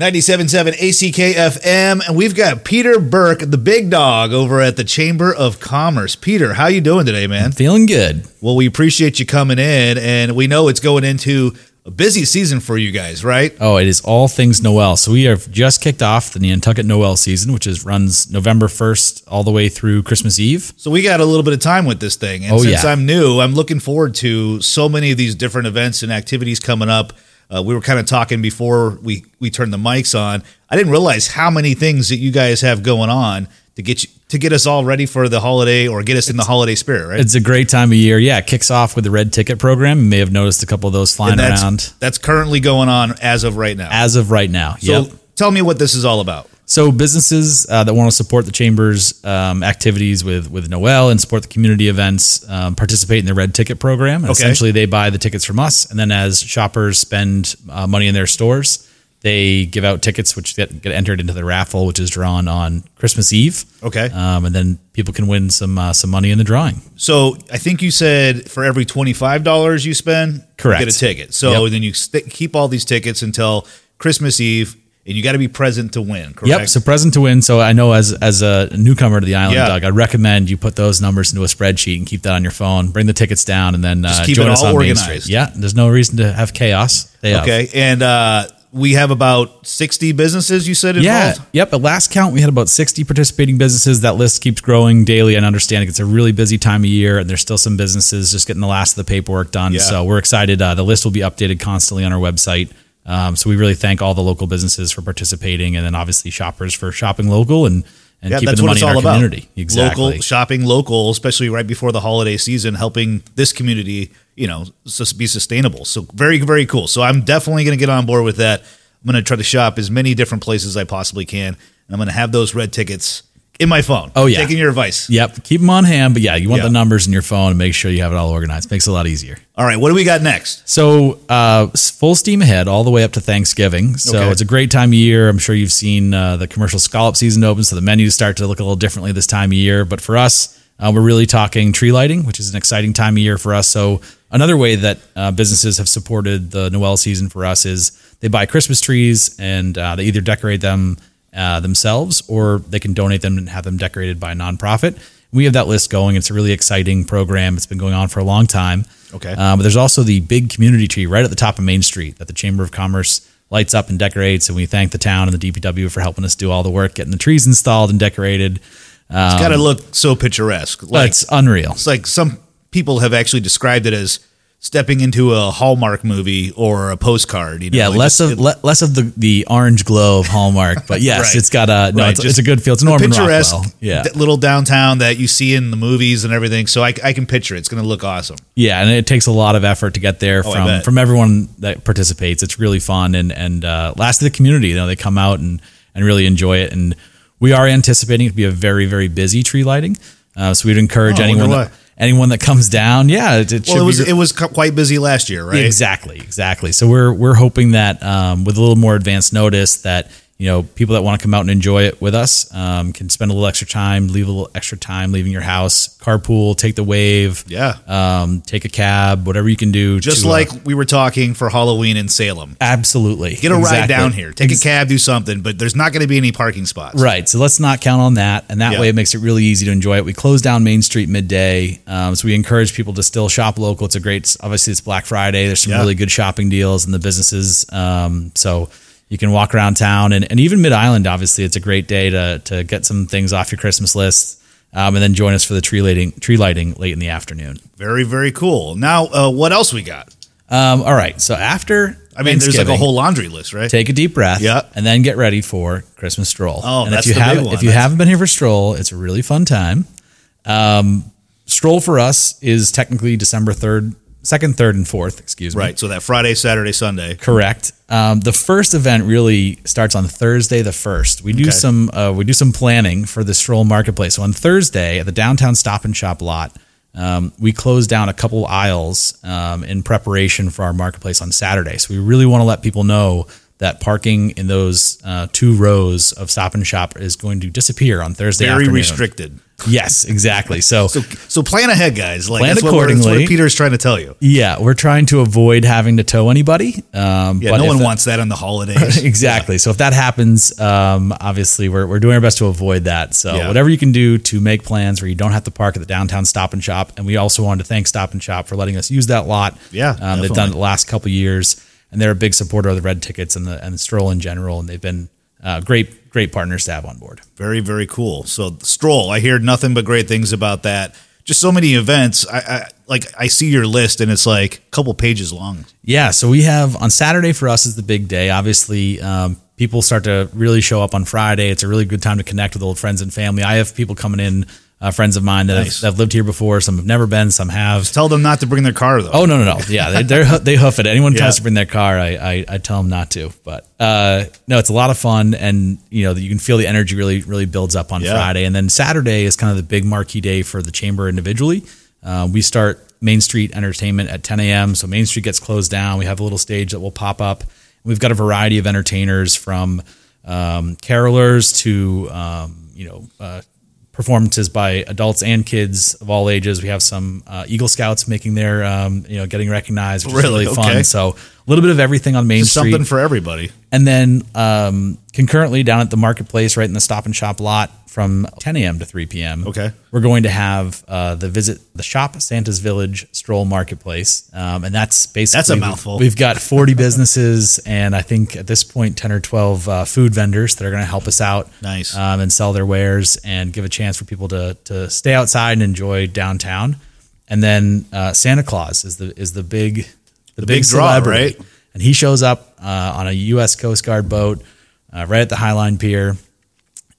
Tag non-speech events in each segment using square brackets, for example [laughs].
97.7 ACKFM, and we've got Peter Burke, the big dog, over at the Chamber of Commerce. Peter, how you doing today, man? Feeling good. Well, we appreciate you coming in, and we know it's going into a busy season for you guys, right? Oh, it is all things Noel. So we have just kicked off the Nantucket Noel season, which is runs November 1st all the way through Christmas Eve. So we got a little bit of time with this thing, and Oh, since yeah. I'm new, I'm looking forward to so many of these different events and activities coming up. Uh, we were kind of talking before we we turned the mics on. I didn't realize how many things that you guys have going on to get you to get us all ready for the holiday or get us in the holiday spirit, right? It's a great time of year. Yeah, it kicks off with the red ticket program. You may have noticed a couple of those flying And that's around that's currently going on as of right now. as of right now. so yep. tell me what this is all about. So businesses uh, that want to support the chamber's um, activities with with Noel and support the community events um, participate in the red ticket program. Okay. Essentially, they buy the tickets from us, and then as shoppers spend uh, money in their stores, they give out tickets which get, get entered into the raffle, which is drawn on Christmas Eve. Okay. um, and then people can win some uh, some money in the drawing. So I think you said for every twenty five dollars you spend, Correct. you get a ticket. So Yep. then you st- keep all these tickets until Christmas Eve, and you got to be present to win. Correct. Yep. So present to win. So I know as as a newcomer to the island, Yeah. Doug, I recommend you put those numbers into a spreadsheet and keep that on your phone. Bring the tickets down, and then uh, keep join it us all organized. Yeah. There's no reason to have chaos. They have. okay, and uh, we have about sixty businesses. You said involved? Yeah. Yep. At last count, we had about 60 participating businesses. That list keeps growing daily. And understanding it's a really busy time of year, and there's still some businesses just getting the last of the paperwork done. Yeah. So we're excited. Uh, the list will be updated constantly on our website. Um, so we really thank all the local businesses for participating, and then obviously shoppers for shopping local and and Yeah, keeping the money in our about. community. Exactly. Local shopping, local, especially right before the holiday season, helping this community, you know, be sustainable. So very, very cool. So I'm definitely going to get on board with that. I'm going to try to shop as many different places as I possibly can, and I'm going to have those red tickets in my phone. Oh, yeah. taking your advice. Yep. Keep them on hand, but yeah, you want Yeah. the numbers in your phone and make sure you have it all organized. Makes it a lot easier. All right, what do we got next? So, uh, full steam ahead all the way up to Thanksgiving. So, Okay. it's a great time of year. I'm sure you've seen uh, the commercial scallop season open, so the menus start to look a little differently this time of year. But for us, uh, we're really talking tree lighting, which is an exciting time of year for us. So, another way that uh, businesses have supported the Noel season for us is they buy Christmas trees and uh, they either decorate them uh, themselves or they can donate them and have them decorated by a nonprofit. We have that list going. It's a really exciting program. It's been going on for a long time. Okay. Uh, but there's also the big community tree right at the top of Main Street that the Chamber of Commerce lights up and decorates. And we thank the town and the DPW for helping us do all the work, getting the trees installed and decorated. It's got to look so picturesque. But Like it's unreal. it's like some people have actually described it as stepping into a Hallmark movie or a postcard. You know, Yeah, less just- of le- less of the, the orange glow of Hallmark, [laughs] but yes, Right. it's got a no. Right, It's, it's a good feel. It's Norman picturesque Rockwell. Yeah, little downtown that you see in the movies and everything. So I, I can picture it. It's going to look awesome. Yeah, and it takes a lot of effort to get there Oh, from from everyone that participates. It's really fun and and uh, last to the community. You know, they come out and and really enjoy it. And we are anticipating it to be a very very busy tree lighting. Uh, so we'd encourage Oh, anyone that, anyone that comes down. Yeah, it, it should Well, it was be. it was quite busy last year, right? Exactly, exactly. So we're we're hoping that um, with a little more advanced notice that you know people that want to come out and enjoy it with us um, can spend a little extra time, leave a little extra time leaving your house, carpool, take the wave, Yeah. um, take a cab, whatever you can do. Just to, uh, like we were talking for Halloween in Salem. absolutely Get a ride down here. Take Ex- a cab, do something, but there's not going to be any parking spots. Right. So let's not count on that. And that Yeah. way it makes it really easy to enjoy it. We close down Main Street midday. Um, so we encourage people to still shop local. It's a great, obviously, it's Black Friday. There's some Yeah. really good shopping deals in the businesses. Um, so you can walk around town and, and even Mid Island, obviously, it's a great day to, to get some things off your Christmas list. Um, and then join us for the tree lighting, tree lighting late in the afternoon. Very, very cool. Now, uh, what else we got? Um, all right. So after, I mean, there's like a whole laundry list, right? take a deep breath Yeah. and then get ready for Christmas stroll. Oh, and that's if you the big haven't one. if you That's- haven't been here for stroll, it's a really fun time. Um, stroll for us is technically December 3rd, 2nd, 3rd and 4th, excuse me. Right. So that Friday, Saturday, Sunday. Correct. Um, the first event really starts on Thursday the first. We do Okay. some uh, we do some planning for the stroll marketplace. So on Thursday at the downtown Stop and Shop lot, um, we close down a couple aisles um, in preparation for our marketplace on Saturday. So we really want to let people know that parking in those uh, two rows of Stop and Shop is going to disappear on Thursday. Very afternoon. restricted. Yes, exactly. So, So, so plan ahead, guys. Like Plan that's what, we're- that's accordingly. what Peter's trying to tell you. yeah, we're trying to avoid having to tow anybody. Um, Yeah, but no one that- wants that on the holidays. [laughs] exactly. So if that happens, um, obviously we're, we're doing our best to avoid that. So Yeah. whatever you can do to make plans where you don't have to park at the downtown Stop and Shop, and we also wanted to thank Stop and Shop for letting us use that lot. Yeah, um, they've done it the last couple of years, and they're a big supporter of the red tickets and the and the stroll in general, and they've been uh, great great partners to have on board. Very, very cool. So Stroll, I hear nothing but great things about that. Just so many events. I, I like. I see your list, and it's like a couple pages long. Yeah, so we have on Saturday for us is the big day. Obviously, um, people start to really show up on Friday. It's a really good time to connect with old friends and family. I have people coming in, uh, friends of mine that, Nice. have, lived here before. Some have never been, some have. Tell them not to bring their car though. Oh no no no! Yeah, they they're, they hoof it. Anyone Yeah. tries to bring their car, I, I I tell them not to. But uh, no, it's a lot of fun, and you know you can feel the energy really really builds up on Yeah. Friday, and then Saturday is kind of the big marquee day for the chamber individually. Uh, we start Main Street Entertainment at 10 a.m. So Main Street gets closed down. We have a little stage that will pop up. We've got a variety of entertainers from um, carolers to um, you know. Uh, performances by adults and kids of all ages. We have some uh, Eagle Scouts making their, um, you know, getting recognized, which Really? is really fun. Okay. So a little bit of everything on Main Street. Something for everybody. And then um, concurrently down at the marketplace, right in the Stop and Shop lot, from 10 a.m. to 3 p.m. Okay. we're going to have uh, the visit the shop Santa's Village Stroll Marketplace, um, and that's basically That's a we've- mouthful. We've got 40 businesses, and I think at this point 10 or 12 uh, food vendors that are going to help us out, Nice. um, and sell their wares and give a chance for people to to stay outside and enjoy downtown. And then uh, Santa Claus is the is the big the, big, big draw, right? And he shows up uh, on a U.S. Coast Guard boat uh, right at the Hy-Line Pier,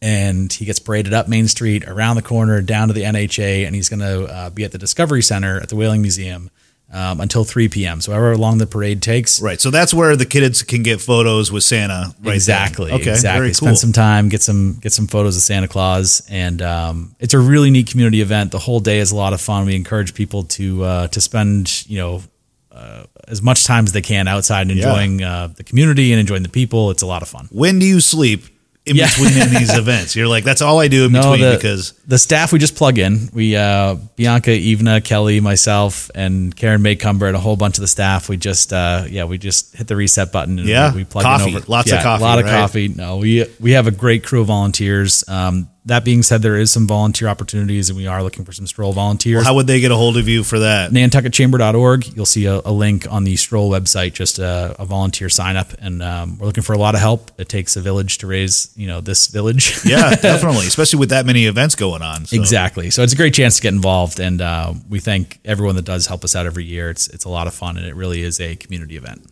and he gets paraded up Main Street, around the corner, down to the NHA, and he's going to uh, be at the Discovery Center at the Whaling Museum um, until 3 p.m. So however long the parade takes. Right. So that's where the kids can get photos with Santa. Right exactly. There. Okay. Exactly. Very Spend some time, get some get some photos of Santa Claus, and um, it's a really neat community event. The whole day is a lot of fun. We encourage people to uh, to spend you know uh, as much time as they can outside and Yeah. enjoying uh, the community and enjoying the people. It's a lot of fun. when do you sleep in Yeah. between in [laughs] these events? You're like, that's all I do in No, between the, because the staff we just plug in. We uh, Bianca, Evna, Kelly, myself, and Karen Maycumber, and a whole bunch of the staff. We just uh, yeah, we just hit the reset button and Yeah, we, we plug coffee. in over. Lots of coffee, a lot of right? coffee. No, we we have a great crew of volunteers. Um, that being said, there is some volunteer opportunities, and we are looking for some stroll volunteers. how would they get a hold of you for that? NantucketChamber.org. You'll see a, a link on the Stroll website, just a, a volunteer sign up, and um, we're looking for a lot of help. It takes a village to raise, you know, this village. [laughs] Yeah, [laughs] definitely, especially with that many events going on. So. Exactly. So it's a great chance to get involved, and uh, we thank everyone that does help us out every year. It's it's a lot of fun, and it really is a community event.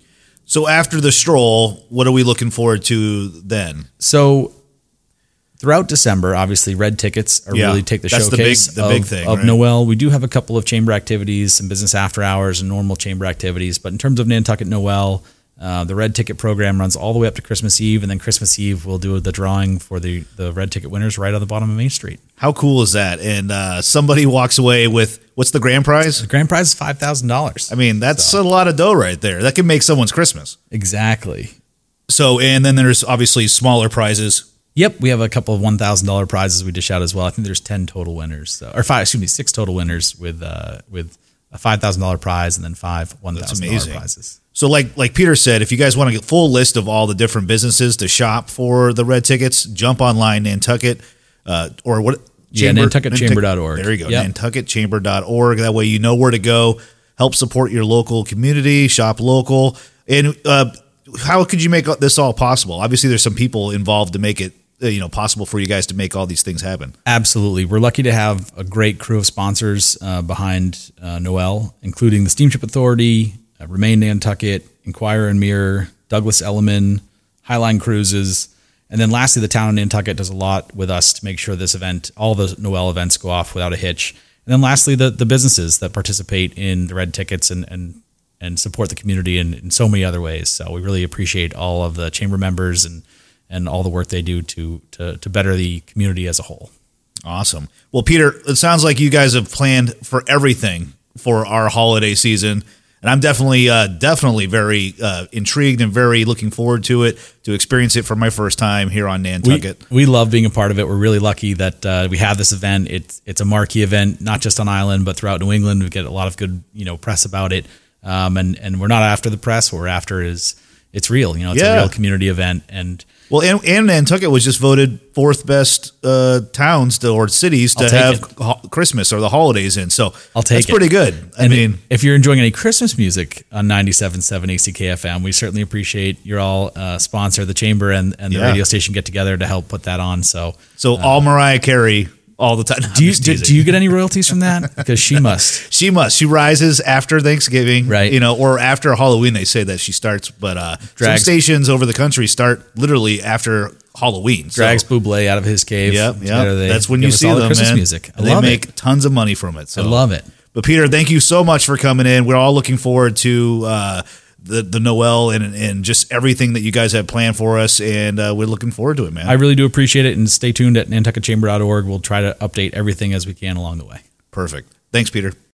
So after the stroll, what are we looking forward to then? So throughout December, obviously, red tickets are Yeah, really take the that's the showcase big- the of, big thing, of right? Noel. We do have a couple of chamber activities, some business after hours, and normal chamber activities. But in terms of Nantucket Noel, uh, the red ticket program runs all the way up to Christmas Eve, and then Christmas Eve we'll do the drawing for the the red ticket winners right on the bottom of Main Street. How cool is that? And uh, somebody walks away with what's the grand prize? The grand prize is five thousand dollars. I mean, that's a lot of dough right there. That can make someone's Christmas. Exactly. So, and then there's obviously smaller prizes. Yep, we have a couple of one thousand dollar prizes we dish out as well. I think there's ten total winners, so, or five, excuse me, six total winners with uh, with a five thousand dollar prize and then five one thousand dollar amazing. prizes. So, like like Peter said, if you guys want to get a full list of all the different businesses to shop for the red tickets, jump online Nantucket uh, or what? Chamber, Yeah, nantucketchamber.org. There you go, Yep. nantucketchamber.org. That way you know where to go. Help support your local community. Shop local. And uh, how could you make this all possible? Obviously, there's some people involved to make it you know possible for you guys to make all these things happen. Absolutely, we're lucky to have a great crew of sponsors uh, behind uh, Noel, including the Steamship Authority, uh, Remain Nantucket, Inquirer and Mirror, Douglas Elliman, Hy-Line Cruises. And then lastly, the town of Nantucket does a lot with us to make sure this event, all the Noel events go off without a hitch. And then lastly, the, the businesses that participate in the red tickets and, and, and support the community in, in so many other ways. So we really appreciate all of the chamber members and, and all the work they do to, to, to better the community as a whole. Awesome. Well, Peter, it sounds like you guys have planned for everything for our holiday season. and I'm definitely uh, definitely very uh, intrigued and very looking forward to it to experience it for my first time here on we, Nantucket. we love being a part of it. We're really lucky that uh, we have this event. It's it's a marquee event, not just on Island, but throughout New England. We get a lot of good you know press about it, um, and and we're not after the press. What we're after is it's real. You know, it's Yeah. a real community event, and Well, and, and Nantucket was just voted fourth best uh, towns to, or cities to have ho- Christmas or the holidays in. So I'll take that's it. pretty good. I And mean, if you're enjoying any Christmas music on 97.7 ACKFM, we certainly appreciate your all uh, sponsor, the Chamber and, and the Yeah. radio station get together to help put that on. So, so all Mariah Carey all the time. [laughs] do you do, do you get any royalties from that? [laughs] Because she must. She must. She rises after Thanksgiving, Right. You know, or after Halloween. They say that she starts, but uh, some stations over the country start literally after Halloween. So, Drags Buble out of his cave. Yep, yep. they That's when you see all them, the Christmas man. music. I they make it. tons of money from it. So I love it. But Peter, thank you so much for coming in. We're all looking forward to uh, the the Noel and and just everything that you guys have planned for us, and uh, we're looking forward to it, man. I really do appreciate it. And stay tuned at nantucketchamber.org. We'll try to update everything as we can along the way. Perfect. Thanks, Peter.